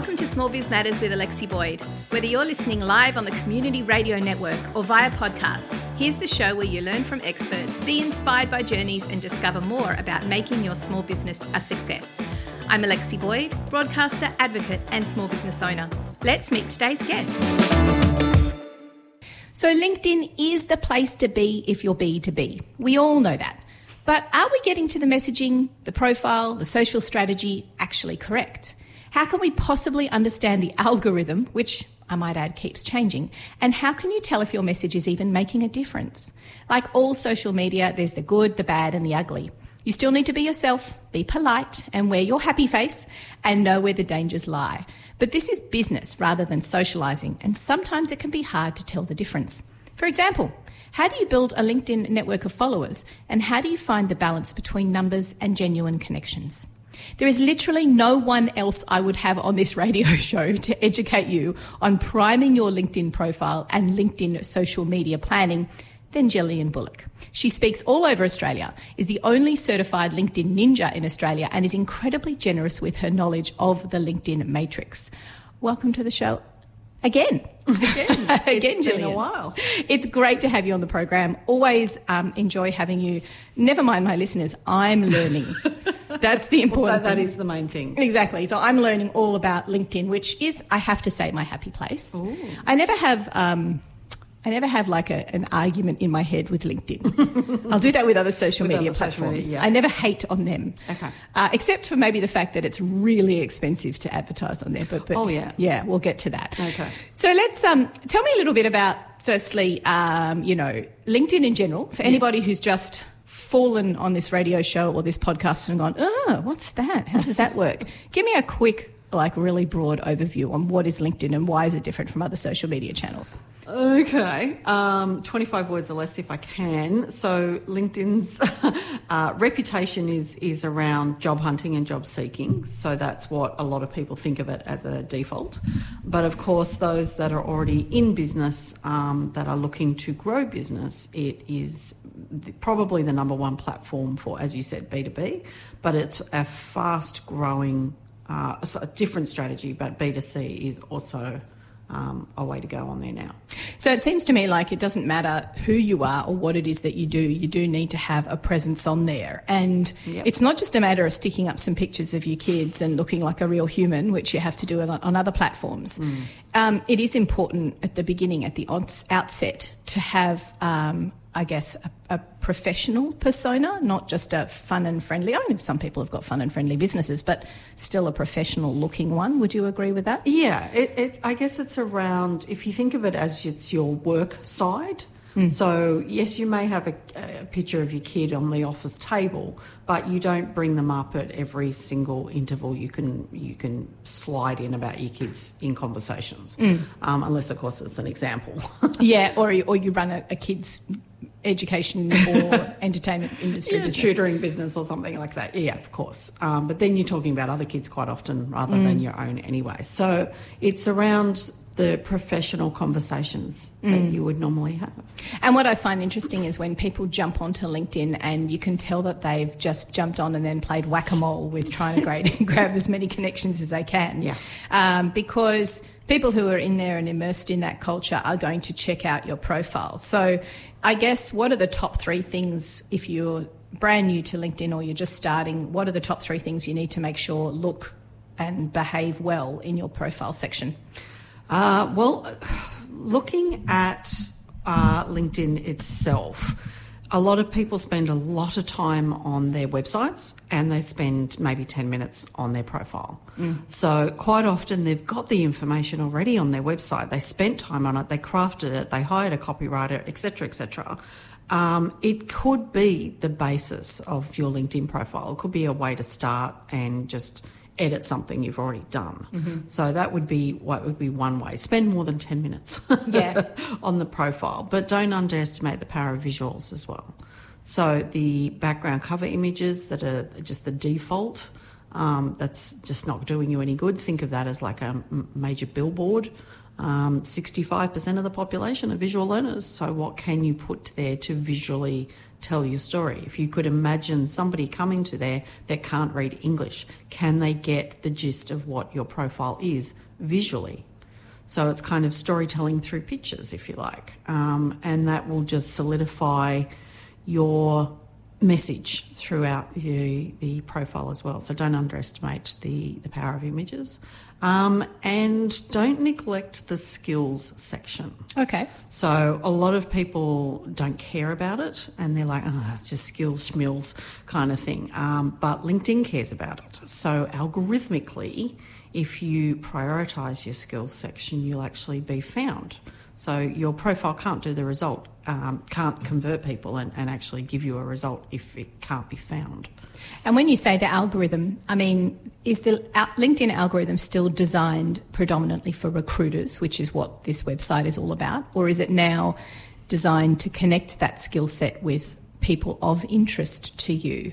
Welcome to Small Biz Matters with Alexi Boyd. Whether you're listening live on the Community Radio Network or via podcast, here's the show where you learn from experts, be inspired by journeys, and discover more about making your small business a success. I'm Alexi Boyd, broadcaster, advocate, and small business owner. Let's meet today's guests. So, LinkedIn is the place to be if you're B2B. We all know that. But are we getting to the messaging, the profile, the social strategy actually correct? How can we possibly understand the algorithm, which I might add keeps changing? And how can you tell if your message is even making a difference? Like all social media, there's the good, the bad, and the ugly. You still need to be yourself, be polite, and wear your happy face, and know where the dangers lie. But this is business rather than socialising, and sometimes it can be hard to tell the difference. For example, how do you build a LinkedIn network of followers, and how do you find the balance between numbers and genuine connections? There is literally no one else I would have on this radio show to educate you on priming your LinkedIn profile and LinkedIn social media planning than Jillian Bullock. She speaks all over Australia, is the only certified LinkedIn ninja in Australia, and is incredibly generous with her knowledge of the LinkedIn matrix. Welcome to the show again. Again, again, it's been Jillian. a while. It's great to have you on the program. Always um, enjoy having you. Never mind my listeners, I'm learning. That's the important That, that thing. is the main thing. Exactly. So I'm learning all about LinkedIn, which is, I have to say, my happy place. I never have. Um, I never have like a, an argument in my head with LinkedIn. I'll do that with other social With media other social platforms. media, yeah. I never hate on them, Okay. uh, except for maybe the fact that it's really expensive to advertise on there. But, but Oh, yeah. yeah, we'll get to that. Okay. So let's um, tell me a little bit about, firstly, um, you know, LinkedIn in general. For anybody who's just fallen on this radio show or this podcast and gone, oh, what's that? How does that work? Give me a quick, like, really broad overview on what is LinkedIn and why is it different from other social media channels. Okay, um, 25 words or less if I can. So LinkedIn's uh, reputation is is around job hunting and job seeking. So that's what a lot of people think of it as a default. But of course, those that are already in business um, that are looking to grow business, it is probably the number one platform for, as you said, B2B. But it's a fast growing, uh, a different strategy, but B2C is also um, a way to go on there now. So it seems to me like it doesn't matter who you are or what it is that you do, you do need to have a presence on there. And Yep. it's not just a matter of sticking up some pictures of your kids and looking like a real human, which you have to do on, other platforms. Um, it is important at the beginning, at the outs- outset, to have, um, I guess, a, a professional persona, not just a fun and friendly. I mean, some people have got fun and friendly businesses, but still a professional looking one. Would you agree with that? Yeah, it, it's. I guess it's around. If you think of it as it's your work side. So yes, you may have a, a picture of your kid on the office table, but you don't bring them up at every single interval. You can you can slide in about your kids in conversations, um, unless of course it's an example. Yeah, or you, or you run a, a kids education or entertainment industry yeah, business. tutoring business or something like that. Yeah, of course. Um, but then you're talking about other kids quite often rather than your own anyway. So it's around the professional conversations that you would normally have. And what I find interesting is when people jump onto LinkedIn and you can tell that they've just jumped on and then played whack a mole with trying to grade, grab as many connections as they can. Yeah. Um, because people who are in there and immersed in that culture are going to check out your profile. So I guess what are the top three things if you're brand new to LinkedIn or you're just starting? What are the top three things you need to make sure look and behave well in your profile section? Uh, well, looking at uh, LinkedIn itself, a lot of people spend a lot of time on their websites and they spend maybe 10 minutes on their profile. So, quite often they've got the information already on their website. They spent time on it, they crafted it, they hired a copywriter, etc., etc. Um, it could be the basis of your LinkedIn profile. It could be a way to start and just edit something you've already done. So that would be what would be one way. Spend more than 10 minutes Yeah. on the profile, but don't underestimate the power of visuals as well. So the background cover images that are just the default, um, that's just not doing you any good. Think of that as like a m- major billboard. Um, 65% of the population are visual learners. So what can you put there to visually tell your story. If you could imagine somebody coming to there that can't read English, can they get the gist of what your profile is visually? So it's kind of storytelling through pictures, if you like. Um, and that will just solidify your message throughout the, the profile as well. So don't underestimate the, the power of images. Um, and don't neglect the skills section. Okay. So a lot of people don't care about it and they're like, oh, it's just skills, schmills kind of thing. Um, but LinkedIn cares about it. So algorithmically, if you prioritize your skills section, you'll actually be found. So your profile can't do the result, um, can't convert people and, and actually give you a result if it can't be found. And when you say the algorithm, I mean, is the LinkedIn algorithm still designed predominantly for recruiters, which is what this website is all about? Or is it now designed to connect that skill set with people of interest to you?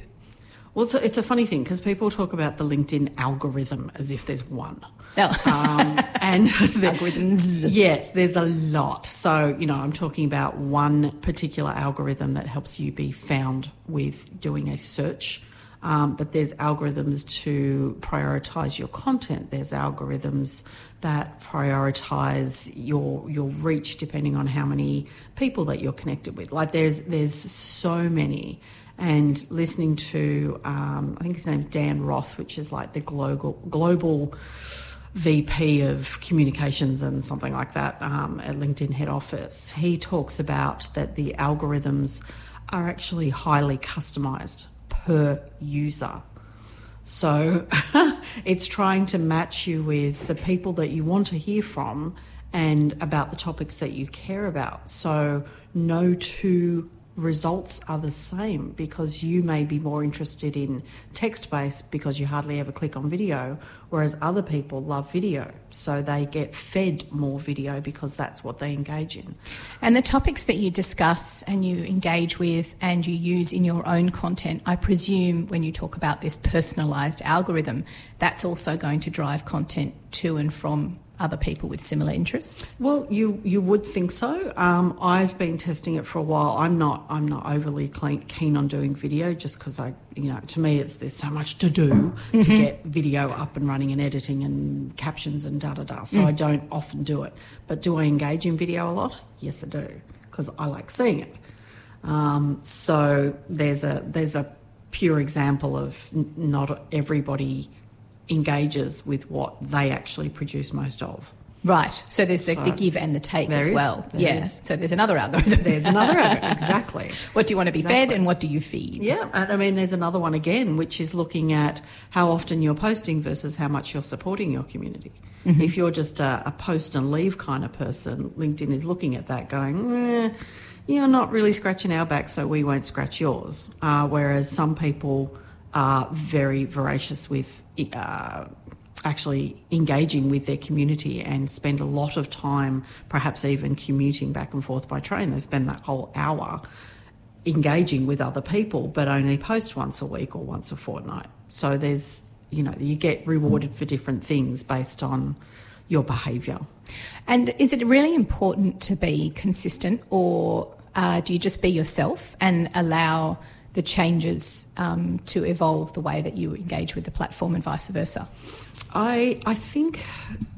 Well, it's a, it's a funny thing because people talk about the LinkedIn algorithm as if there's one. No. Um, and the, Algorithms. Yes, there's a lot. So, you know, I'm talking about one particular algorithm that helps you be found with doing a search. Um, but there's algorithms to prioritize your content. There's algorithms that prioritize your your reach depending on how many people that you're connected with. Like there's there's so many. And listening to um, I think his name's Dan Roth, which is like the global global VP of communications and something like that um, at LinkedIn head office, he talks about that the algorithms are actually highly customized per user. So it's trying to match you with the people that you want to hear from and about the topics that you care about. So no two results are the same because you may be more interested in text based because you hardly ever click on video, whereas other people love video. So they get fed more video because that's what they engage in. And the topics that you discuss and you engage with and you use in your own content, I presume when you talk about this personalised algorithm, that's also going to drive content to and from other people with similar interests? Well, you you would think so. Um, I've been testing it for a while. I'm not I'm not overly keen on doing video just because I you know to me it's there's so much to do mm-hmm. to get video up and running and editing and captions and da da da. So mm. I don't often do it. But do I engage in video a lot? Yes, I do because I like seeing it. Um, so there's a there's a pure example of not everybody engages with what they actually produce most of. Right. So there's the, so the give and the take as well. Yeah. Is. So there's another algorithm. There's another algorithm. Exactly. what do you want to be exactly. fed and what do you feed? Yeah. And I mean, there's another one again, which is looking at how often you're posting versus how much you're supporting your community. Mm-hmm. If you're just a, a, post and leave kind of person, LinkedIn is looking at that going, eh, you're not really scratching our back, so we won't scratch yours. Uh, whereas some people are very voracious with uh, actually engaging with their community and spend a lot of time, perhaps even commuting back and forth by train. They spend that whole hour engaging with other people, but only post once a week or once a fortnight. So there's, you know, you get rewarded for different things based on your behaviour. And is it really important to be consistent, or uh, do you just be yourself and allow the changes um, to evolve the way that you engage with the platform and vice versa? I I think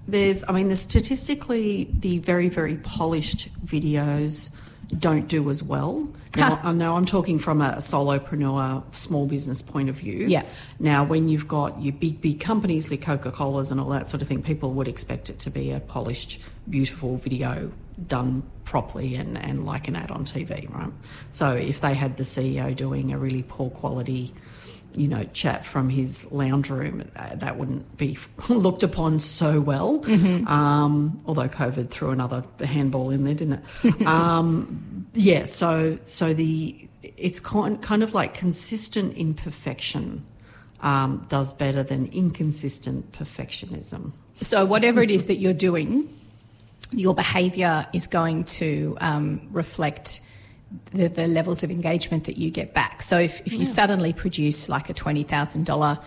there's I mean there's statistically the very very polished videos don't do as well. Now, I know I'm talking from a solopreneur, small business point of view. Yeah. Now, when you've got your big, big companies like Coca Cola's and all that sort of thing, people would expect it to be a polished, beautiful video done properly and, and like an ad on TV, right? So if they had the CEO doing a really poor quality, you know, chat from his lounge room, uh, that wouldn't be looked upon so well. Mm-hmm. Um, although COVID threw another handball in there, didn't it? um, yeah. So so the it's kind kind of like consistent imperfection um, does better than inconsistent perfectionism. So whatever it is that you're doing, your behaviour is going to um, reflect the, the, levels of engagement that you get back. So if, if you yeah. suddenly produce like a $20,000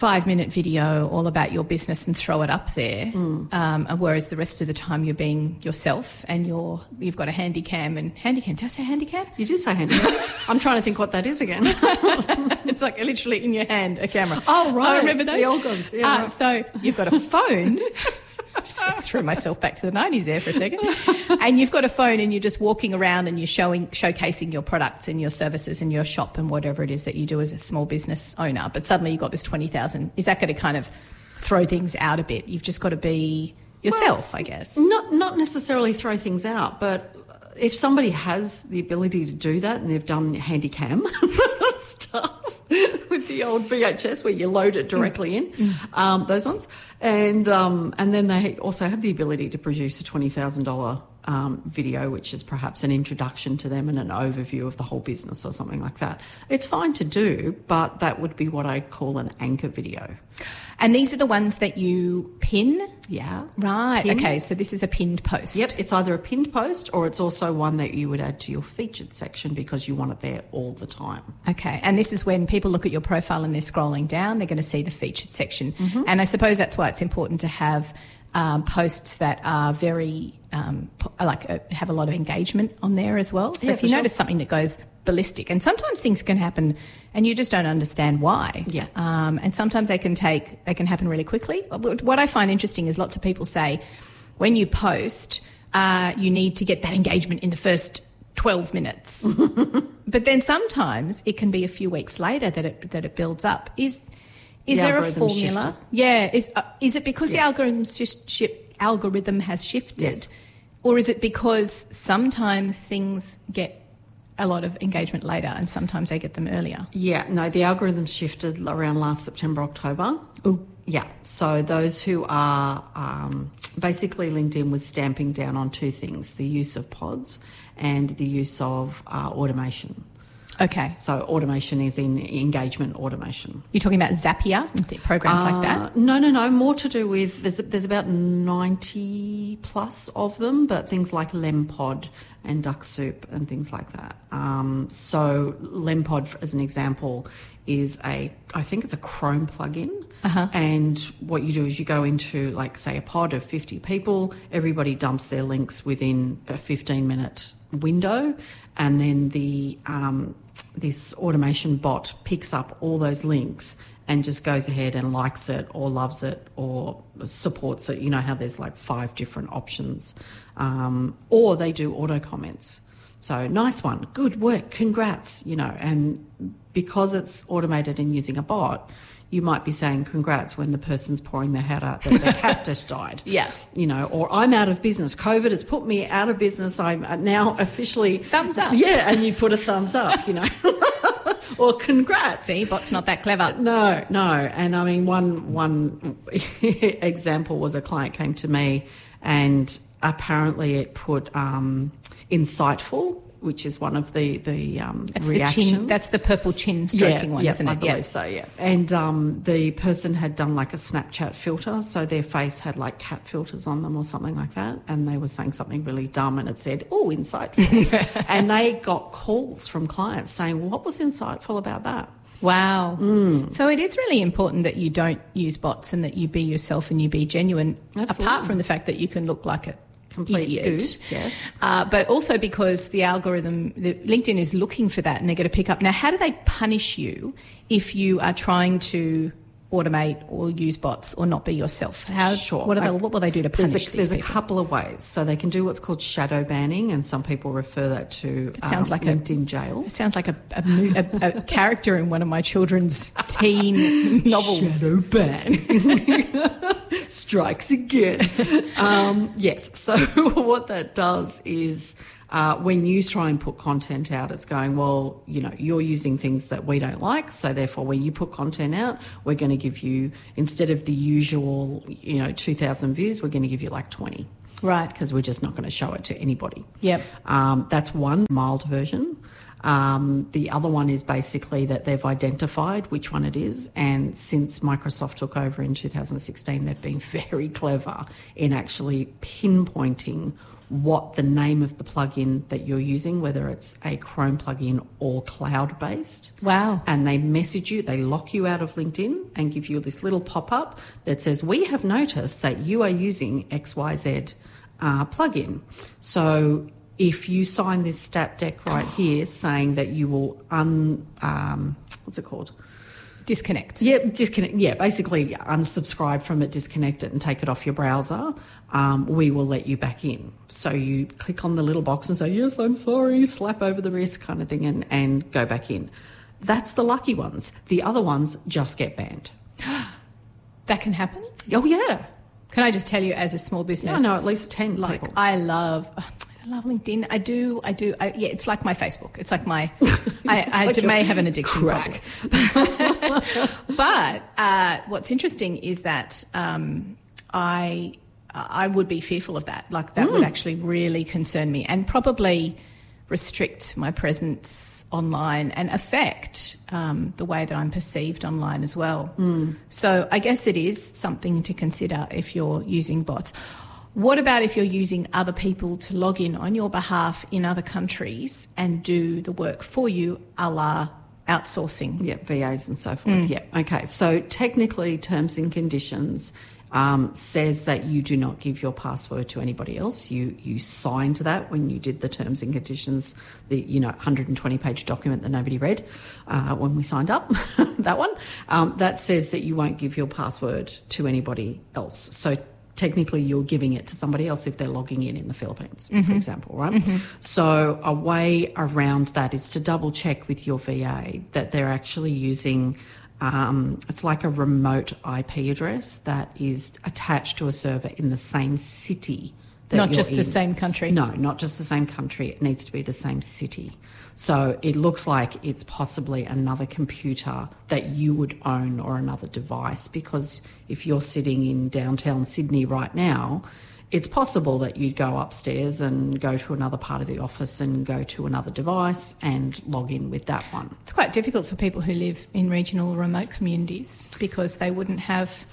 five minute video all about your business and throw it up there. Mm. Um, whereas the rest of the time you're being yourself and you're you've got a handy cam and handy cam. Did I say handy cam? You did say handicap. I'm trying to think what that is again. it's like literally in your hand, a camera. Oh, right. I remember those. The old ones. Yeah, Uh, right. So you've got a phone. Threw myself back to the 90s there for a second. And you've got a phone and you're just walking around and you're showing, showcasing your products and your services and your shop and whatever it is that you do as a small business owner. But suddenly you've got this 20,000. Is that going to kind of throw things out a bit? You've just got to be yourself, I guess. Not not necessarily throw things out, but if somebody has the ability to do that and they've done handy cam stuff with the old VHS where you load it directly in, um, those ones, and um, and then they also have the ability to produce a twenty thousand dollar um, video, which is perhaps an introduction to them and an overview of the whole business or something like that. It's fine to do, but that would be what I call an anchor video. And these are the ones that you pin? Yeah. Right. Pin. Okay. So this is a pinned post. Yep, it's either a pinned post or it's also one that you would add to your featured section because you want it there all the time. Okay, and this is when people look at your profile and they're scrolling down, they're going to see the featured section. Mm-hmm. And I suppose that's why it's important to have um, posts that are very, um, like, uh, have a lot of engagement on there as well. So Yeah, if you sure. notice something that goes ballistic, and sometimes things can happen and you just don't understand why. Yeah. Um, and sometimes they can take, they can happen really quickly. What what I find interesting is lots of people say when you post, uh, you need to get that engagement in the first 12 minutes. But then sometimes it can be a few weeks later that it that it builds up. Is is The there a formula? shifted. Yeah. Is uh, is it because Yeah. the algorithm's just shi algorithm has shifted, Yes. or is it because sometimes things get a lot of engagement later and sometimes they get them earlier? Yeah, no, the algorithm shifted around last September, October. Ooh. Yeah, so those who are um, basically LinkedIn was stamping down on two things the use of pods and the use of uh, automation. Okay. So, automation is in engagement automation. You're talking about Zapier programs like that. Uh, No, no, no. More to do with there's there's about ninety plus of them, but things like Lempod and Dux-Soup and things like that. Um, so Lempod, as an example, is a I think it's a Chrome plugin. And what you do is you go into like say a pod of fifty people. Everybody dumps their links within a fifteen minute window, and then the um, this automation bot picks up all those links and just goes ahead and likes it or loves it or supports it. You know how there's like five different options. Um, or they do auto comments. So nice one, good work, congrats, you know, and because it's automated and using a bot, you might be saying congrats when the person's pouring their head out that their cat just died. Yeah. You know, or I'm out of business. COVID has put me out of business. I'm now officially Thumbs up. Yeah, and you put a thumbs up, you know. or congrats. See, bot's not that clever. No, no. And I mean, one one example was a client came to me, and apparently it put um, insightful, which is one of the the um, That's reactions. the chin. That's the purple chin stroking one, yeah, isn't it? I it? believe so. Yeah. And um, the person had done like a Snapchat filter, so their face had like cat filters on them or something like that, and they were saying something really dumb, and it said, "Oh, insightful," and they got calls from clients saying, "What was insightful about that?" Wow. Mm. So it is really important that you don't use bots and that you be yourself and you be genuine, Absolutely. apart from the fact that you can look like a Complete idiot. goose, yes. Uh, but also because the algorithm, the, LinkedIn is looking for that and they're going to pick up. Now, how do they punish you if you are trying to automate or use bots or not be yourself? How, Sure. What, are they, I- what will they do to punish There's, a, there's a couple of ways. So they can do what's called shadow banning, and some people refer that to It sounds um, like a- LinkedIn jail. It sounds like a, a, a, a character in one of my children's teen novels. Shadow ban strikes again. um, yes. So what that does is. Uh, when you try and put content out, it's going, well, you know, you're using things that we don't like. So therefore, when you put content out, we're going to give you, instead of the usual, you know, 2,000 views, we're going to give you like 20 Right. because we're just not going to show it to anybody. Yep. Um, that's one mild version. Um, the other one is basically that they've identified which one it is, and since Microsoft took over in 2016, they've been very clever in actually pinpointing what the name of the plugin that you're using, whether it's a Chrome plugin or cloud based. Wow. And they message you, they lock you out of LinkedIn and give you this little pop up that says, We have noticed that you are using XYZ uh, plugin. So if you sign this stat dec right here saying that you will un, um, what's it called? Disconnect. Yeah, disconnect. Yeah, basically unsubscribe from it, disconnect it, and take it off your browser. Um, we will let you back in. So you click on the little box and say, "Yes, I'm sorry," slap over the wrist, kind of thing, and and go back in. That's the lucky ones. The other ones just get banned. That can happen. Oh yeah, Can I just tell you, as a small business, no, know at least ten like people. I love. I love LinkedIn. I do. I do. I, yeah, it's like my Facebook. It's like my. I, I like may have an addiction crack. but uh, what's interesting is that um, I I would be fearful of that. Like that Hmm. would actually really concern me, and probably restrict my presence online and affect um, the way that I'm perceived online as well. Hmm. So I guess it is something to consider if you're using bots. What about if you're using other people to log in on your behalf in other countries and do the work for you, a la outsourcing? Yeah, VAs and so forth. Yeah. Okay. So technically, terms and conditions um, says that you do not give your password to anybody else. You you signed that when you did the terms and conditions, the you know 120 page document that nobody read uh, when we signed up. that one um, that says that you won't give your password to anybody else. So technically you're giving it to somebody else if they're logging in in the Philippines, for example, right? So a way around that is to double check with your VA that they're actually using. Um, it's like a remote IP address that is attached to a server in the same city. That Not just the same country. No, not just the same country. It needs to be the same city. So it looks like it's possibly another computer that you would own or another device because if you're sitting in downtown Sydney right now, it's possible that you'd go upstairs and go to another part of the office and go to another device and log in with that one. It's quite difficult for people who live in regional remote communities because they wouldn't have,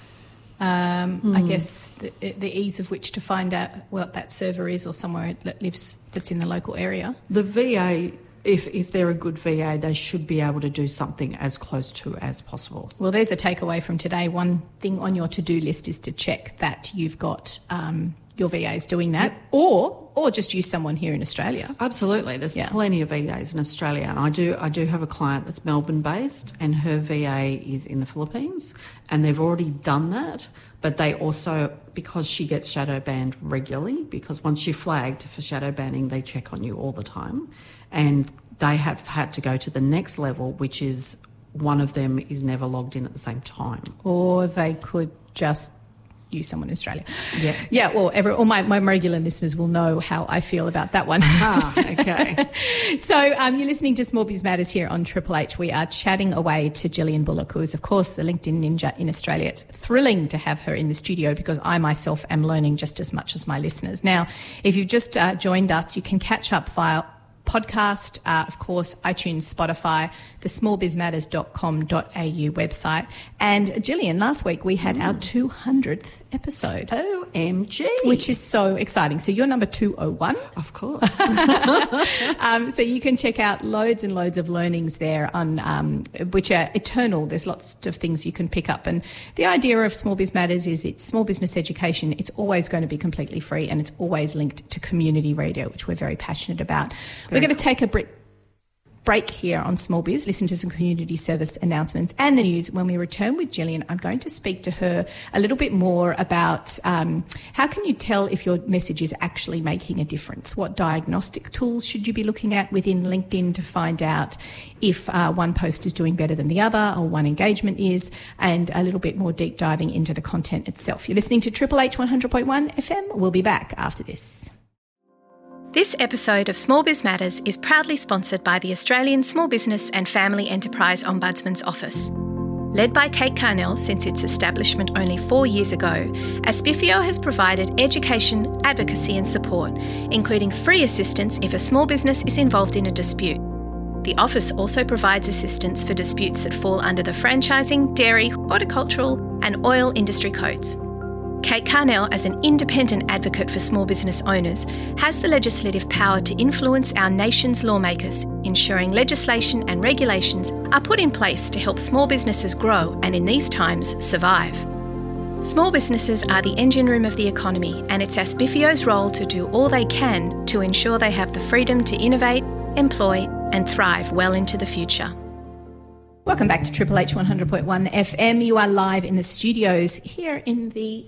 um, I guess, the, the ease of which to find out what that server is or somewhere that lives that's in the local area. The VA, if, if they're a good VA, they should be able to do something as close to as possible. Well, there's a takeaway from today. One thing on your to-do list is to check that you've got um, your VAs doing that, or or just use someone here in Australia. Absolutely, there's Yeah. plenty of VAs in Australia, and I do I do have a client that's Melbourne based, and her VA is in the Philippines, and they've already done that. But they also, because she gets shadow banned regularly, because once you're flagged for shadow banning, they check on you all the time, and they have had to go to the next level, which is one of them is never logged in at the same time. or they could just use someone in Australia. Yeah. Yeah, well, every, all my, my regular listeners will know how I feel about that one. Ah, okay. so um, you're listening to Small Biz Matters here on Triple H. We are chatting away to Jillian Bullock, who is, of course, the LinkedIn ninja in Australia. It's thrilling to have her in the studio because I myself am learning just as much as my listeners. Now, if you've just uh, joined us, you can catch up via podcast, uh, of course, iTunes, Spotify, the smallbizmatters.com.au website. And Jillian, last week we had our 200th episode, OMG. which is so exciting. So you're number 201. of course. Um, so you can check out loads and loads of learnings there on um, which are eternal. There's lots of things you can pick up, and the idea of Small Biz Matters is it's small business education. It's always going to be completely free, and it's always linked to community radio, which we're very passionate about. we're going to take a break break here on Small Biz, listen to some community service announcements and the news. When we return with Jillian, I'm going to speak to her a little bit more about um, how can you tell if your message is actually making a difference? What diagnostic tools should you be looking at within LinkedIn to find out if uh, one post is doing better than the other or one engagement is, and a little bit more deep diving into the content itself. You're listening to Triple H 100.1 FM. We'll be back after this. This episode of Small Biz Matters is proudly sponsored by the Australian Small Business and Family Enterprise Ombudsman's Office. Led by Kate Carnell since its establishment only four years ago, ASBFEO has provided education, advocacy, and support, including free assistance if a small business is involved in a dispute. The office also provides assistance for disputes that fall under the franchising, dairy, horticultural, and oil industry codes. Kate Carnell, as an independent advocate for small business owners, has the legislative power to influence our nation's lawmakers, ensuring legislation and regulations are put in place to help small businesses grow and, in these times, survive. Small businesses are the engine room of the economy, and it's ASBFEO's role to do all they can to ensure they have the freedom to innovate, employ, and thrive well into the future. Welcome back to Triple H 100.1 FM. You are live in the studios here in the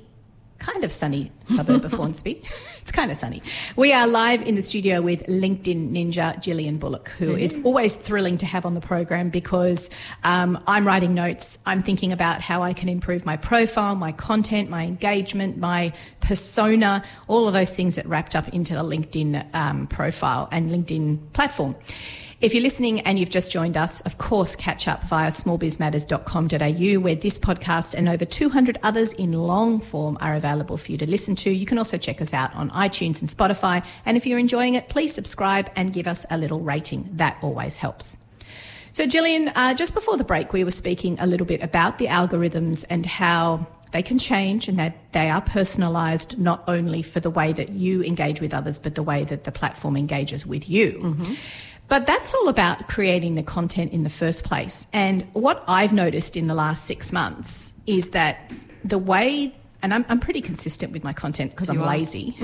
kind of sunny suburb of Hornsby. It's kind of sunny. We are live in the studio with LinkedIn ninja Jillian Bullock, who is always thrilling to have on the program because um, I'm writing notes. I'm thinking about how I can improve my profile, my content, my engagement, my persona, all of those things that wrapped up into the LinkedIn um, profile and LinkedIn platform. If you're listening and you've just joined us, of course, catch up via smallbizmatters.com.au, where this podcast and over 200 others in long form are available for you to listen to. You can also check us out on iTunes and Spotify. And if you're enjoying it, please subscribe and give us a little rating. That always helps. So, Jillian, uh, just before the break, we were speaking a little bit about the algorithms and how they can change and that they are personalized not only for the way that you engage with others, but the way that the platform engages with you. Mm-hmm. But that's all about creating the content in the first place. And what I've noticed in the last six months is that the way and I'm, I'm pretty consistent with my content because I'm lazy.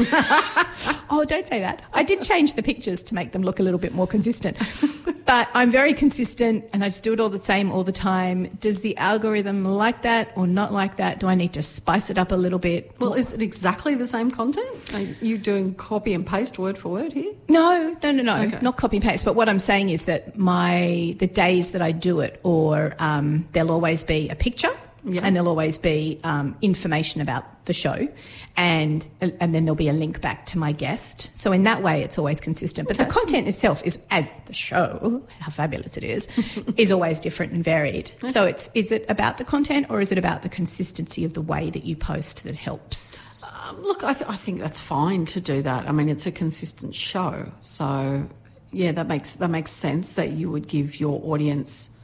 oh, don't say that. I did change the pictures to make them look a little bit more consistent. but I'm very consistent and I just do it all the same all the time. Does the algorithm like that or not like that? Do I need to spice it up a little bit? Well, is it exactly the same content? Are you doing copy and paste word for word here? No, no, no, no, okay. not copy and paste. But what I'm saying is that my the days that I do it, or um, there'll always be a picture yeah. and there'll always be um, information about the show, and and then there'll be a link back to my guest. So in that way, it's always consistent. But okay. the content itself is, as the show, how fabulous it is, is always different and varied. Okay. So it's is it about the content or is it about the consistency of the way that you post that helps? Um, look, I, th- I think that's fine to do that. I mean, it's a consistent show, so yeah, that makes that makes sense that you would give your audience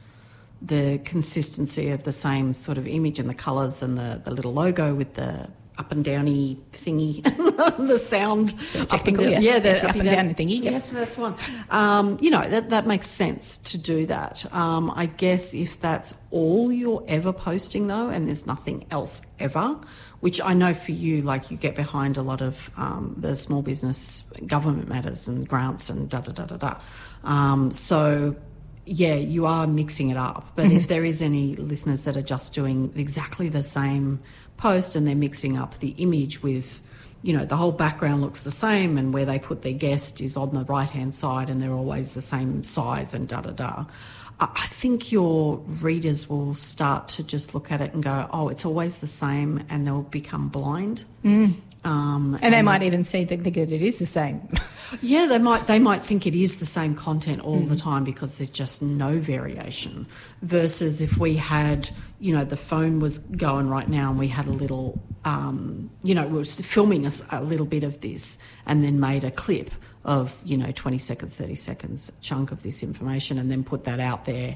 the consistency of the same sort of image and the colours and the, the little logo with the up and downy thingy, the sound technical, yes, yeah, the yes, up and down, down thingy. Yeah. Yes, that's one. Um, you know that that makes sense to do that. Um, I guess if that's all you're ever posting though, and there's nothing else ever, which I know for you, like you get behind a lot of um, the small business government matters and grants and da da da da da. Um, so yeah, you are mixing it up. But mm-hmm. if there is any listeners that are just doing exactly the same post and they're mixing up the image with, you know, the whole background looks the same and where they put their guest is on the right hand side and they're always the same size and da da da. I think your readers will start to just look at it and go, oh, it's always the same, and they'll become blind. Mm. Um, and, and, they might even see that, that it is the same. yeah, they might they might think it is the same content all mm. the time because there's just no variation. Versus if we had, you know, the phone was going right now and we had a little, um, you know, we were filming us a little bit of this and then made a clip of you know 20 seconds, 30 seconds chunk of this information and then put that out there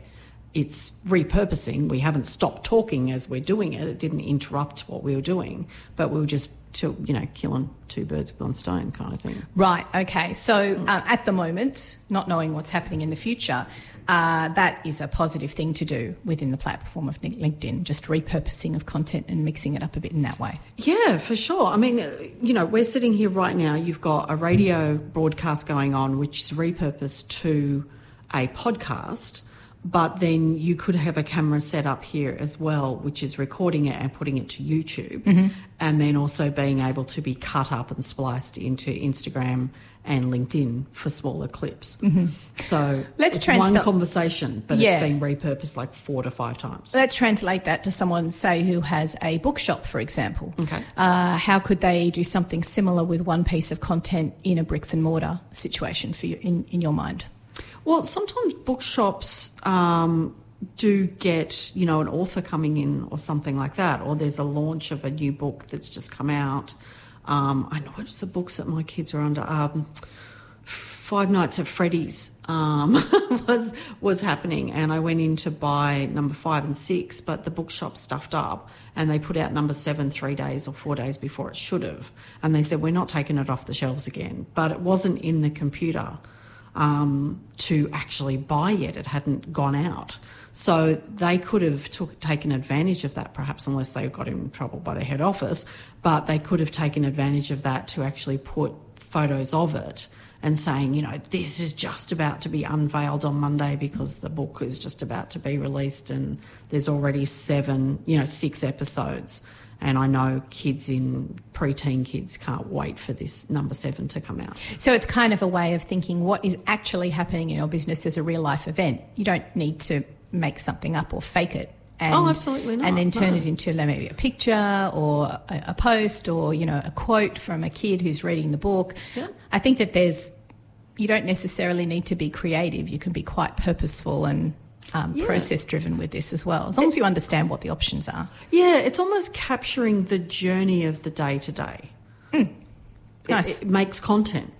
it's repurposing. We haven't stopped talking as we're doing it. It didn't interrupt what we were doing, but we were just, to, you know, killing two birds with one stone kind of thing. Right. Okay. So mm. uh, at the moment, not knowing what's happening in the future, uh, that is a positive thing to do within the platform of LinkedIn, just repurposing of content and mixing it up a bit in that way. Yeah, for sure. I mean, you know, we're sitting here right now, you've got a radio broadcast going on, which is repurposed to a podcast but then you could have a camera set up here as well, which is recording it and putting it to YouTube, mm-hmm. and then also being able to be cut up and spliced into Instagram and LinkedIn for smaller clips. Mm-hmm. So let's it's one conversation, but yeah. it's been repurposed like four to five times. Let's translate that to someone, say, who has a bookshop, for example. Okay. Uh, how could they do something similar with one piece of content in a bricks and mortar situation for you in, in your mind? Well, sometimes bookshops um, do get, you know, an author coming in or something like that, or there's a launch of a new book that's just come out. Um, I know it's the books that my kids are under. Um, Five Nights at Freddy's um, was was happening, and I went in to buy number five and six, but the bookshop stuffed up, and they put out number seven three days or four days before it should have, and they said we're not taking it off the shelves again, but it wasn't in the computer um, to actually buy yet; it hadn't gone out. So they could have took, taken advantage of that, perhaps, unless they got in trouble by the head office. But they could have taken advantage of that to actually put photos of it and saying, you know, this is just about to be unveiled on Monday because the book is just about to be released and there's already seven, you know, six episodes. And I know kids in preteen kids can't wait for this number seven to come out. So it's kind of a way of thinking what is actually happening in your business as a real life event. You don't need to make something up or fake it. And, oh, absolutely not. And then turn no. it into maybe a picture or a, a, post or, you know, a quote from a kid who's reading the book. Yeah. I think that there's, you don't necessarily need to be creative. You can be quite purposeful and um, Yeah. process driven with this as well, as long as you understand what the options are. Yeah, it's almost capturing the journey of the day to day. Nice. It makes content.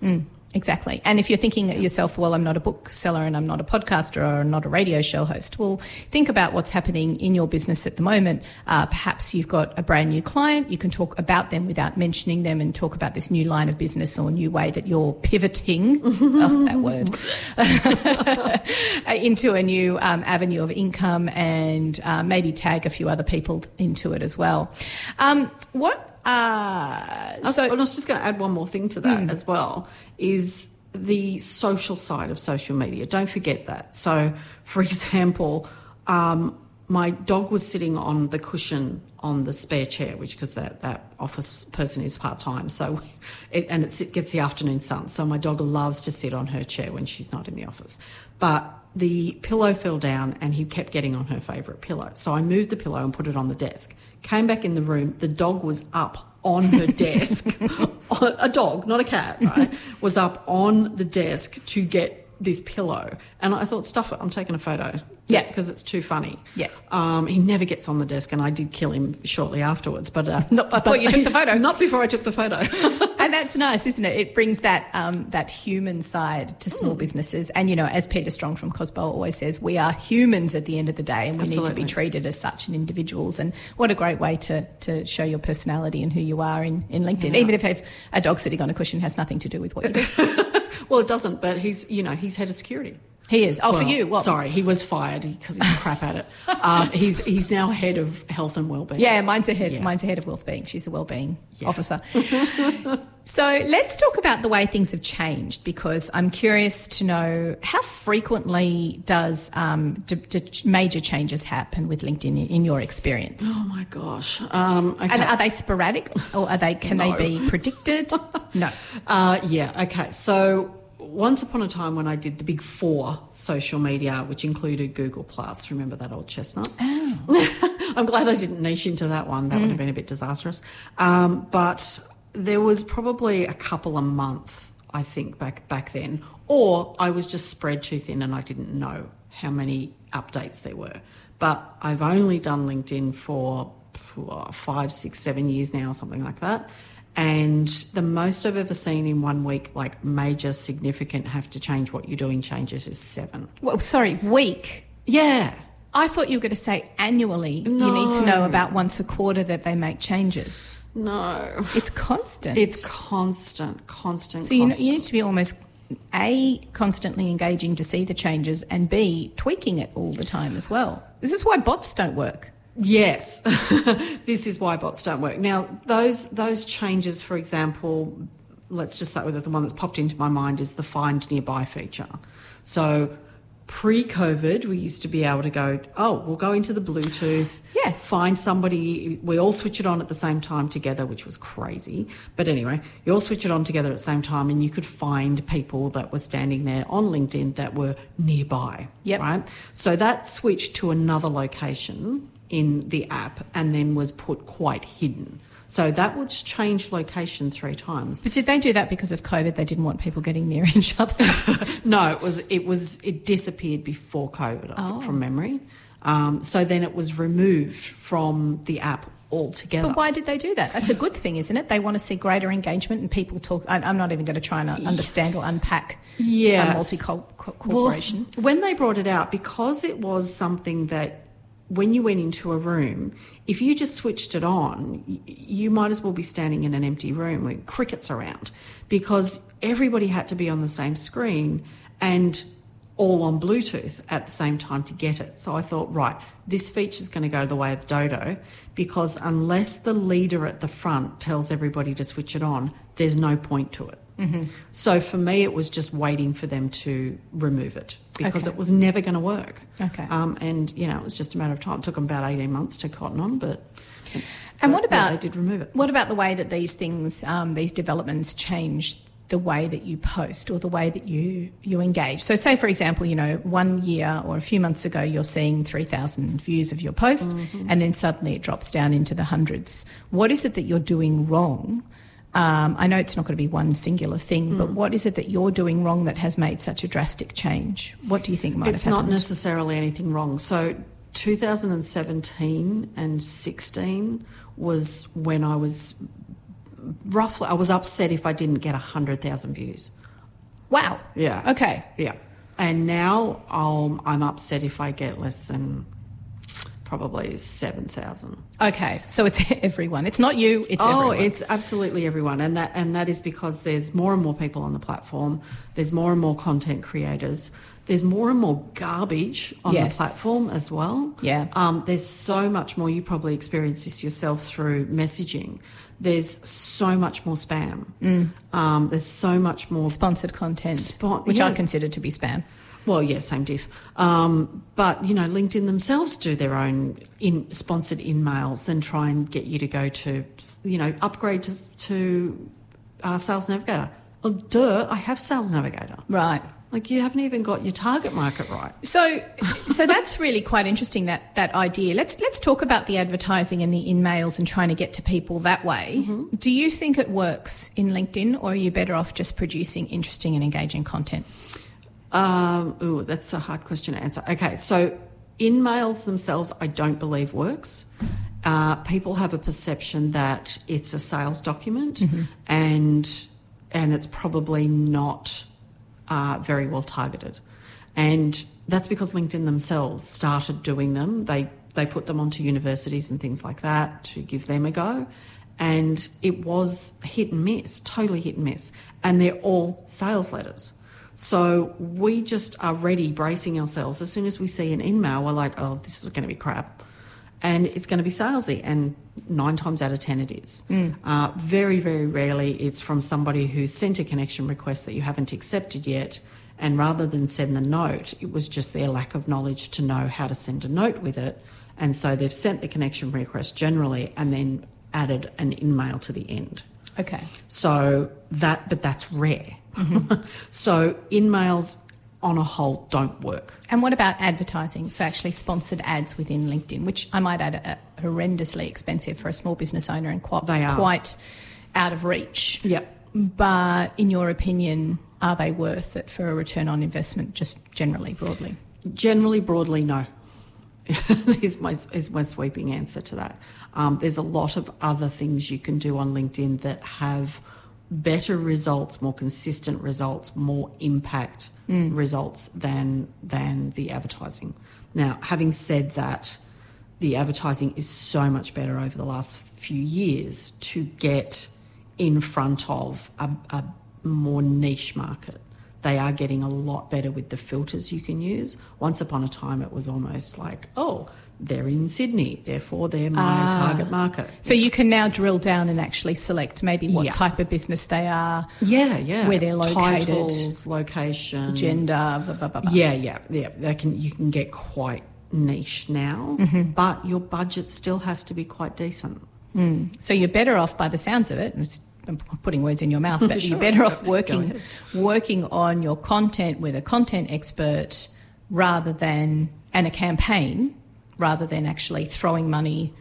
Exactly. And if you're thinking at yourself, well, I'm not a bookseller and I'm not a podcaster or I'm not a radio show host, well, think about what's happening in your business at the moment. Uh, perhaps you've got a brand new client. You can talk about them without mentioning them and talk about this new line of business or new way that you're pivoting, oh, that word, into a new um, avenue of income and uh, maybe tag a few other people into it as well. Um, what? Uh, so I was just going to add one more thing to that as well is the social side of social media. Don't forget that. So, for example, um, my dog was sitting on the cushion on the spare chair, which because that, that office person is part time, so it, and it gets the afternoon sun. So my dog loves to sit on her chair when she's not in the office, but. The pillow fell down and he kept getting on her favourite pillow. So I moved the pillow and put it on the desk. Came back in the room, the dog was up on her desk. a dog, not a cat, right? was up on the desk to get this pillow. And I thought, stuff it, I'm taking a photo. Yeah. Because it's too funny. Yeah. Um, he never gets on the desk, and I did kill him shortly afterwards. But uh, Not before but- you took the photo. Not before I took the photo. and that's nice, isn't it? It brings that um, that human side to small Hmm. businesses. And you know, as Peter Strong from COSBOA always says, we are humans at the end of the day, and we need to be treated as such and individuals. And what a great way to to show your personality and who you are in, in LinkedIn, even if a- a dog sitting on a cushion has nothing to do with what you do. well, it doesn't, but he's, you know, he's head of security. He is. Oh, for you? What? Sorry, he was fired because he's crap at it. Um, he's he's now head of health and wellbeing. Yeah, mine's ahead. Yeah. Mine's ahead of wellbeing. She's the wellbeing Yeah. officer. so let's talk about the way things have changed because I'm curious to know how frequently does um, do, do major changes happen with LinkedIn in, in your experience? Oh my gosh. Um, okay. And are they sporadic or are they can No. they be predicted? no. Uh, yeah, okay. So once upon a time when I did the big four social media, which included Google Plus, remember that old chestnut? I'm glad I didn't niche into that one. That would have been a bit disastrous. Um, but there was probably a couple a month, I think, back back then. Or I was just spread too thin and I didn't know how many updates there were. But I've only done LinkedIn for for five, six, seven years now, or something like that. And the most I've ever seen in one week, like major, significant, have to change what you're doing changes, is seven. Well, sorry, week. Yeah. I thought you were going to say annually. You need to know about once a quarter that they make changes. No. It's constant. It's constant, constant. So you, know, you need to be almost a constantly engaging to see the changes, and b tweaking it all the time as well. This is why bots don't work. Yes, this is why bots don't work. Now, those those changes, for example, let's just start with the one that's popped into my mind is the find nearby feature. So, pre-COVID, we used to be able to go, oh, we'll go into the Bluetooth, Yes. find somebody. We all switch it on at the same time together, which was crazy. But anyway, you all switch it on together at the same time, and you could find people that were standing there on LinkedIn that were nearby. Yep. Right. So that switched to another location in the app and then was put quite hidden. So that would change location three times. But did they do that because of COVID? They didn't want people getting near each other. No, it was it was it disappeared before COVID think, from memory. Um, so then it was removed from the app altogether. But why did they do that? That's a good thing, isn't it? They want to see greater engagement and people talk. I, I'm not even going to try and understand or unpack Yes. a multi corporation. Well, when they brought it out, because it was something that when you went into a room, if you just switched it on, you might as well be standing in an empty room with crickets around because everybody had to be on the same screen and all on Bluetooth at the same time to get it. So I thought, right, this feature is going to go the way of Dodo because unless the leader at the front tells everybody to switch it on, there's no point to it. So for me, it was just waiting for them to remove it because Okay. it was never going to work. Okay. Um, and, you know, it was just a matter of time. It took them about 18 months to cotton on, but. And what yeah, about they did remove it? What about the way that these things, um, these developments, change the way that you post or the way that you you engage? So, say for example, you know, one year or a few months ago, you're seeing three thousand views of your post, Mm-hmm. and then suddenly it drops down into the hundreds. What is it that you're doing wrong? Um, I know it's not going to be one singular thing, Mm. but what is it that you're doing wrong that has made such a drastic change? What do you think might It's have happened? It's not necessarily anything wrong. So 2017 and 16 was when I was roughly, I was upset if I didn't get 100,000 views. wow. Yeah. Okay. Yeah. And now I'll, I'm upset if I get less than probably 7,000. Okay. So it's everyone. It's not you. It's oh, everyone. it's absolutely everyone, and that and that is because there's more and more people on the platform. There's more and more content creators. There's more and more garbage on Yes. the platform as well. Yeah. Um, there's so much more. You probably experience this yourself through messaging. There's so much more spam. Mm. Um, there's so much more sponsored content, Spon- which I consider to be spam. Well, yeah, same diff. Um, but you know, LinkedIn themselves do their own in sponsored emails, then try and get you to go to, you know, upgrade to, to uh, Sales Navigator. Oh, duh! I have Sales Navigator. Right. Like you haven't even got your target market right. So, so that's really quite interesting that that idea. Let's let's talk about the advertising and the InMails and trying to get to people that way. Mm-hmm. Do you think it works in LinkedIn, or are you better off just producing interesting and engaging content? Um, ooh, that's a hard question to answer. Okay, so InMails themselves, I don't believe works. Uh, people have a perception that it's a sales document, and and it's probably not uh, very well targeted, and that's because LinkedIn themselves started doing them. They they put them onto universities and things like that to give them a go, and it was hit and miss, totally hit and miss, and they're all sales letters. So we just are ready, bracing ourselves. As soon as we see an email, we're like, oh, this is going to be crap. And it's going to be salesy. And nine times out of 10, it is. Uh, very, very rarely it's from somebody who's sent a connection request that you haven't accepted yet. And rather than send the note, it was just their lack of knowledge to know how to send a note with it. And so they've sent the connection request generally and then added an email to the end. Okay. So that, but that's rare. so InMails on a whole don't work. And what about advertising? So actually sponsored ads within LinkedIn, which I might add are horrendously expensive for a small business owner and quite They are. quite out of reach. Yeah. But in your opinion, are they worth it for a return on investment, just generally, broadly? Generally, broadly, no. is my is my sweeping answer to that. Um, there's a lot of other things you can do on LinkedIn that have better results, more consistent results, more impact mm. results than than the advertising. Now, having said that, the advertising is so much better over the last few years to get in front of a, a more niche market. They are getting a lot better with the filters you can use. Once upon a time, it was almost like, oh, they're in Sydney, therefore they're my target market. So you can now drill down and actually select maybe what Yeah. type of business they are, Yeah, yeah. Where they're located. Titles, location, gender, blah, blah, blah, blah. Yeah, yeah, yeah. They can you can get quite niche now, Mm-hmm. but your budget still has to be quite decent. So you're better off, by the sounds of it. it's- I'm putting words in your mouth, but Sure. you're better off working working on your content with a content expert rather than and a campaign rather than actually throwing money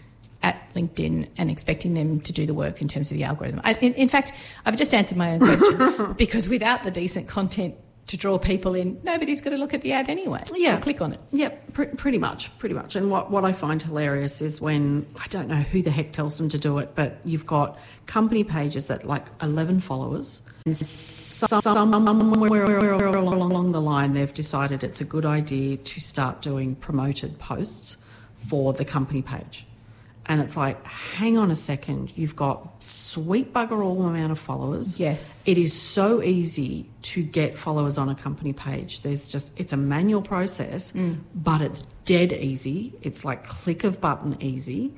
at LinkedIn and expecting them to do the work in terms of the algorithm. I, in, in fact, I've just answered my own question because without the decent content to draw people in. Nobody's going to look at the ad anyway. Yeah. So click on it. Yep, pr- pretty much, pretty much. And what, what I find hilarious is when I don't know who the heck tells them to do it, but you've got company pages that like 11 followers. And somewhere along the line, they've decided it's a good idea to start doing promoted posts for the company page. And it's like, hang on a second, you've got sweet bugger all amount of followers. Yes. It is so easy to get followers on a company page. There's just, it's a manual process, mm. but it's dead easy. It's like click of button easy.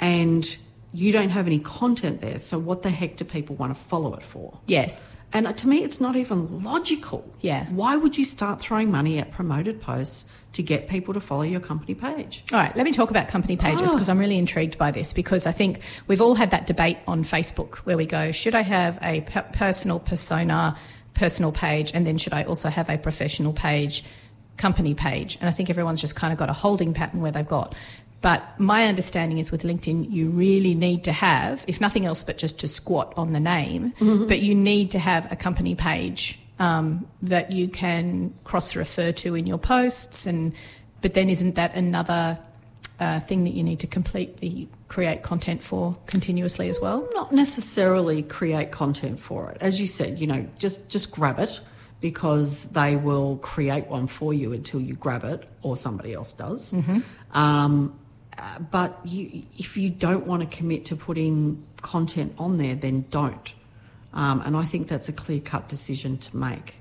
And you don't have any content there. So what the heck do people want to follow it for? Yes. And to me, it's not even logical. Yeah. Why would you start throwing money at promoted posts to get people to follow your company page? All right, let me talk about company pages Ah. because I'm really intrigued by this because I think we've all had that debate on Facebook where we go, should I have a per- personal persona, personal page, and then should I also have a professional page, company page? And I think everyone's just kind of got a holding pattern where they've got. But my understanding is with LinkedIn, you really need to have, if nothing else, but just to squat on the name, but you need to have a company page um, that you can cross refer to in your posts. And but then isn't that another uh, thing that you need to completely create content for continuously as well? Not necessarily create content for it. As you said, you know, just just grab it because they will create one for you until you grab it or somebody else does. Um, but you, if you don't want to commit to putting content on there, then don't. Um, and I think that's a clear cut decision to make.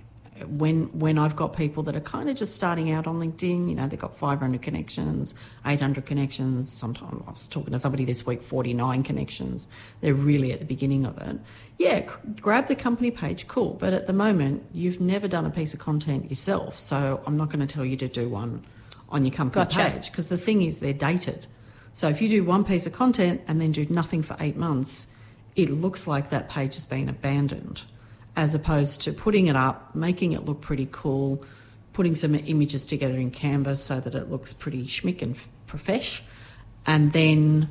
When when I've got people that are kind of just starting out on LinkedIn, you know, they've got 500 connections, 800 connections. Sometimes I was talking to somebody this week, 49 connections. They're really at the beginning of it. Yeah, grab the company page, cool. But at the moment, you've never done a piece of content yourself, so I'm not going to tell you to do one on your company Gotcha. page because the thing is they're dated. So if you do one piece of content and then do nothing for eight months, it looks like that page has been abandoned, as opposed to putting it up, making it look pretty cool, putting some images together in Canva so that it looks pretty schmick and profesh, and then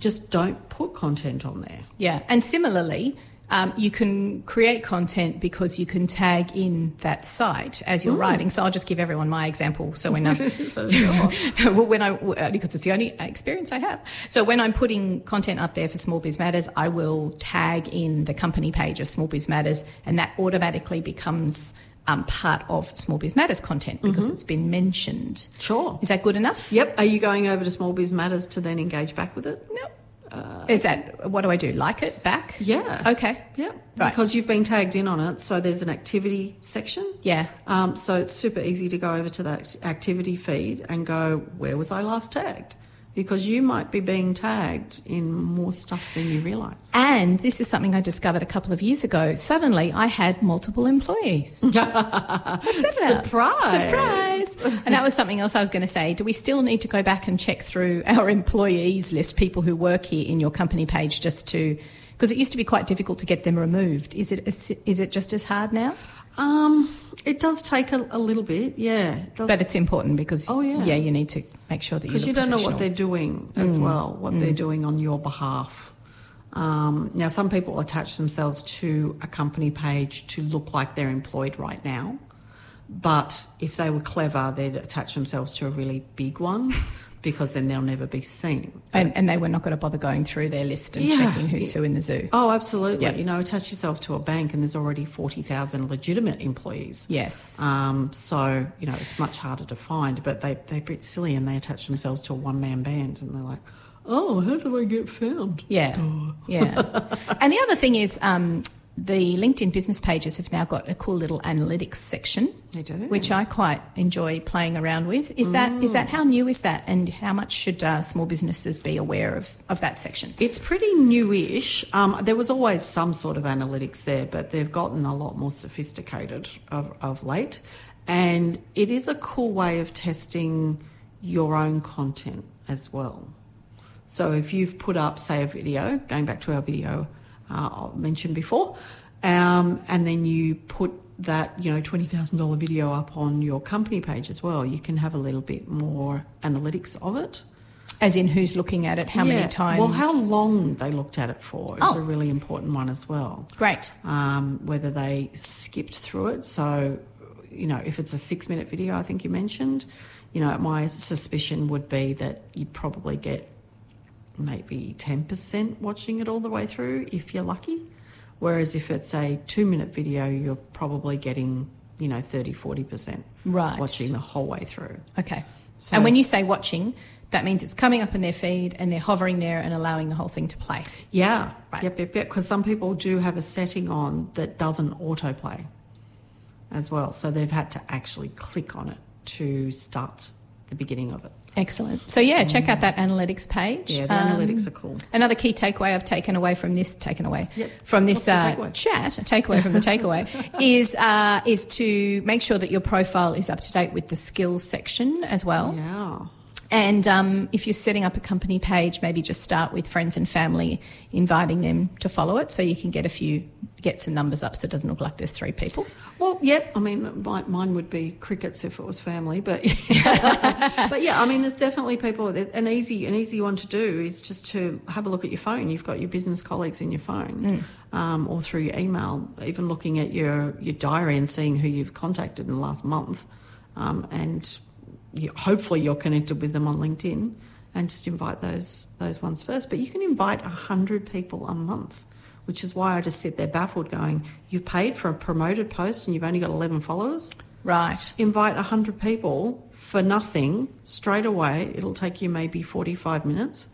just don't put content on there. Yeah, and similarly, um, you can create content because you can tag in that site as you're writing. So I'll just give everyone my example. So when I'm well, when I uh, because it's the only experience I have. So when I'm putting content up there for Small Biz Matters, I will tag in the company page of Small Biz Matters, and that automatically becomes um, part of Small Biz Matters content because it's been mentioned. Sure. Is that good enough? Yep. Are you going over to Small Biz Matters to then engage back with it? No. Is that what do I do? Like it back? Yeah. Okay. Yeah, Right. because you've been tagged in on it. So there's an activity section. Yeah. Um, so it's super easy to go over to that activity feed and go, where was I last tagged? Because you might be being tagged in more stuff than you realise. And this is something I discovered a couple of years ago. Suddenly, I had multiple employees. What's that? Surprise! Surprise! and that was something else I was going to say. Do we still need to go back and check through our employees list, people who work here in your company page, just to because it used to be quite difficult to get them removed. Is it is it just as hard now? Um, it does take a, a little bit, yeah. It does, But it's important because Oh, yeah. yeah, you need to make sure that you because you don't know what they're doing as well, what they're doing on your behalf. Um, now, some people attach themselves to a company page to look like they're employed right now, but if they were clever, they'd attach themselves to a really big one because then they'll never be seen. and, and they were not going to bother going through their list and Yeah. checking who's who in the zoo. Oh, absolutely. Yeah. You know, attach yourself to a bank and there's already 40,000 legitimate employees. Yes. Um, so, you know, it's much harder to find, but they, they're a bit silly and they attach themselves to a one man band and they're like, oh, how do I get found? Yeah. Yeah. and the other thing is um, the LinkedIn business pages have now got a cool little analytics section. They do. Which I quite enjoy playing around with. Is that is that how new is that, and how much should uh, small businesses be aware of, of that section? It's pretty newish. Um, there was always some sort of analytics there, but they've gotten a lot more sophisticated of, of late. And it is a cool way of testing your own content as well. So if you've put up, say, a video, going back to our video uh, mentioned before, um, and then you put that you know twenty thousand dollar video up on your company page as well, you can have a little bit more analytics of it. As in who's looking at it, how Yeah. many times? Well, how long they looked at it for is Oh. a really important one as well. Great. Um, whether they skipped through it. So, you know, if it's a six minute video, I think you mentioned, you know, my suspicion would be that you'd probably get maybe 10% watching it all the way through if you're lucky. Whereas if it's a two minute video, you're probably getting, you know, 30, 40% Right. watching the whole way through. Okay. So- and when you say watching, that means it's coming up in their feed and they're hovering there and allowing the whole thing to play. Yeah, Right. yep, yep, yep. Because some people do have a setting on that doesn't autoplay as well. So they've had to actually click on it to start the beginning of it. Excellent. So yeah, check out that analytics page. Yeah, the Um, analytics are cool. Another key takeaway I've taken away from this, taken away Yep. from this uh, takeaway? chat, a takeaway from the takeaway is uh, is to make sure that your profile is up to date with the skills section as well. Yeah. And um, if you're setting up a company page, maybe just start with friends and family, inviting them to follow it, so you can get a few, get some numbers up, so it doesn't look like there's three people. Well, yep. I mean, my, mine would be crickets if it was family, but but yeah. I mean, there's definitely people. An easy an easy one to do is just to have a look at your phone. You've got your business colleagues in your phone, um, or through your email. Even looking at your your diary and seeing who you've contacted in the last month, um, and you, hopefully you're connected with them on LinkedIn, and just invite those those ones first. But you can invite hundred people a month which is why I just sit there baffled going, you've paid for a promoted post and you've only got 11 followers. Right. Invite 100 people for nothing straight away. It'll take you maybe 45 minutes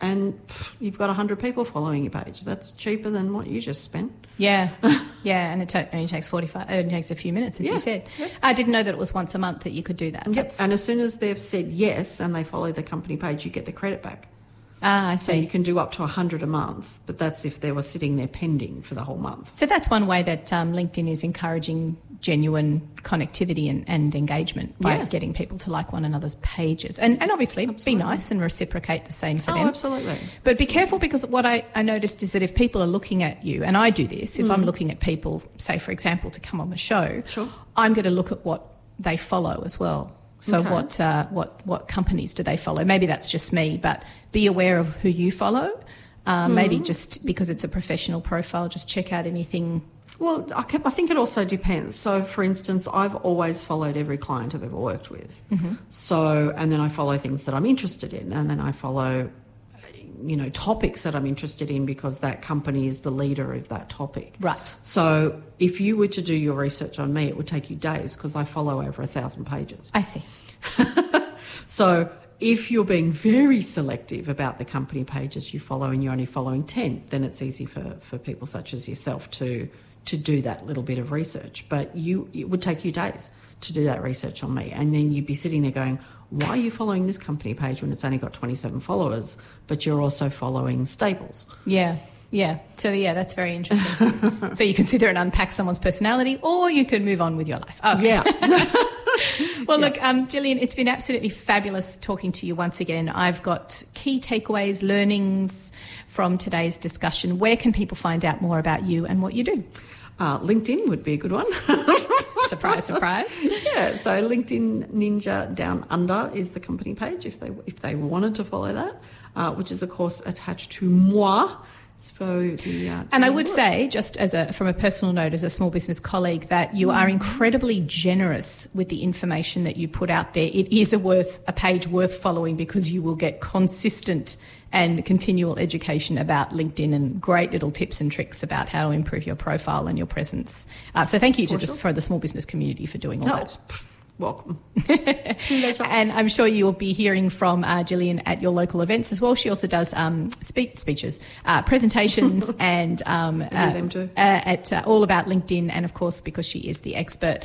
and pff, you've got 100 people following your page. That's cheaper than what you just spent. Yeah, yeah, and it only takes forty-five. It only takes a few minutes, as Yeah, you said. I didn't know that it was once a month that you could do that. Yep. That's- And as soon as they've said yes and they follow the company page, you get the credit back. Ah, I So see. you can do up to 100 a month, but that's if they were sitting there pending for the whole month. So that's one way that um, LinkedIn is encouraging genuine connectivity and, and engagement by Yeah. getting people to like one another's pages. And, and obviously Absolutely. be nice and reciprocate the same for Oh, them. absolutely. But be careful because what I, I noticed is that if people are looking at you, and I do this, if I'm looking at people, say for example, to come on the show, Mm. Sure. I'm going to look at what they follow as well. So Okay. what uh, what what companies do they follow? Maybe that's just me, but be aware of who you follow. Uh, Maybe Mm-hmm. just because it's a professional profile, just check out anything. Well, I, ke- I think it also depends. So, for instance, I've always followed every client I've ever worked with. So, and then I follow things that I'm interested in, and then I follow, you know, topics that I'm interested in because that company is the leader of that topic. Right. So, if you were to do your research on me, it would take you days because I follow over a thousand pages. I see. So if you're being very selective about the company pages you follow and you're only following 10, then it's easy for, for people such as yourself to, to do that little bit of research. But you, it would take you days to do that research on me. And then you'd be sitting there going, why are you following this company page when it's only got 27 followers, but you're also following Staples? Yeah. Yeah. So yeah, that's very interesting. so you can sit there and unpack someone's personality, or you can move on with your life. Okay. Yeah. Well, look, um, Jillian, it's been absolutely fabulous talking to you once again. I've got key takeaways, learnings from today's discussion. Where can people find out more about you and what you do? Uh, LinkedIn would be a good one. Surprise, surprise. yeah, so LinkedIn Ninja Down Under is the company page if they if they wanted to follow that, uh, which is of course attached to moi. So the uh, And I would work. say, just as a from a personal note, as a small business colleague, that you are incredibly generous with the information that you put out there. It is a worth a page worth following because you will get consistent and continual education about LinkedIn and great little tips and tricks about how to improve your profile and your presence. Uh, so thank you to For sure. for the small business community for doing all Oh, that. welcome. And I'm sure you will be hearing from uh, Jillian at your local events as well. She also does um, speak, speeches, uh, presentations, and um, do uh, them too. uh, at uh, all about LinkedIn, and of course because she is the expert.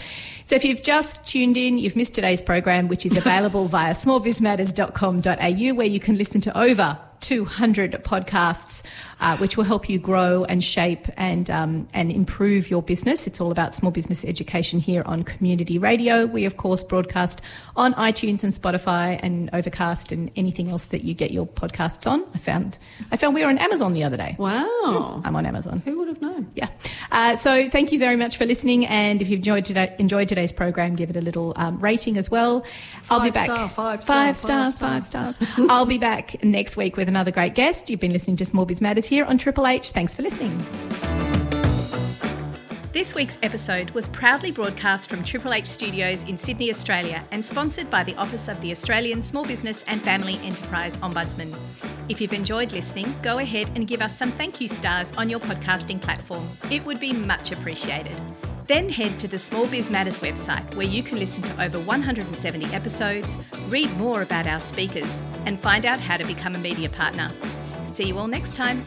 So if you've just tuned in, you've missed today's program, which is available via smallbizmatters.com.au, where you can listen to over 200 podcasts, uh, which will help you grow and shape and um, and improve your business. It's all about small business education here on Community Radio. We of course broadcast on iTunes and Spotify and Overcast and anything else that you get your podcasts on. I found I found we were on Amazon the other day. Wow. I'm on Amazon. Who would have known? Yeah. Uh, so thank you very much for listening. And if you've enjoyed, today, enjoyed today's program, give it a little um, rating as well. I'll be back. star, five star, five five stars, star. five stars. I'll be back next week with another great guest. You've been listening to Small Biz Matters here on Triple H. Thanks for listening. This week's episode was proudly broadcast from Triple H Studios in Sydney, Australia, and sponsored by the Office of the Australian Small Business and Family Enterprise Ombudsman. If you've enjoyed listening, go ahead and give us some thank you stars on your podcasting platform. It would be much appreciated. Then head to the Small Biz Matters website where you can listen to over 170 episodes, read more about our speakers, and find out how to become a media partner. See you all next time.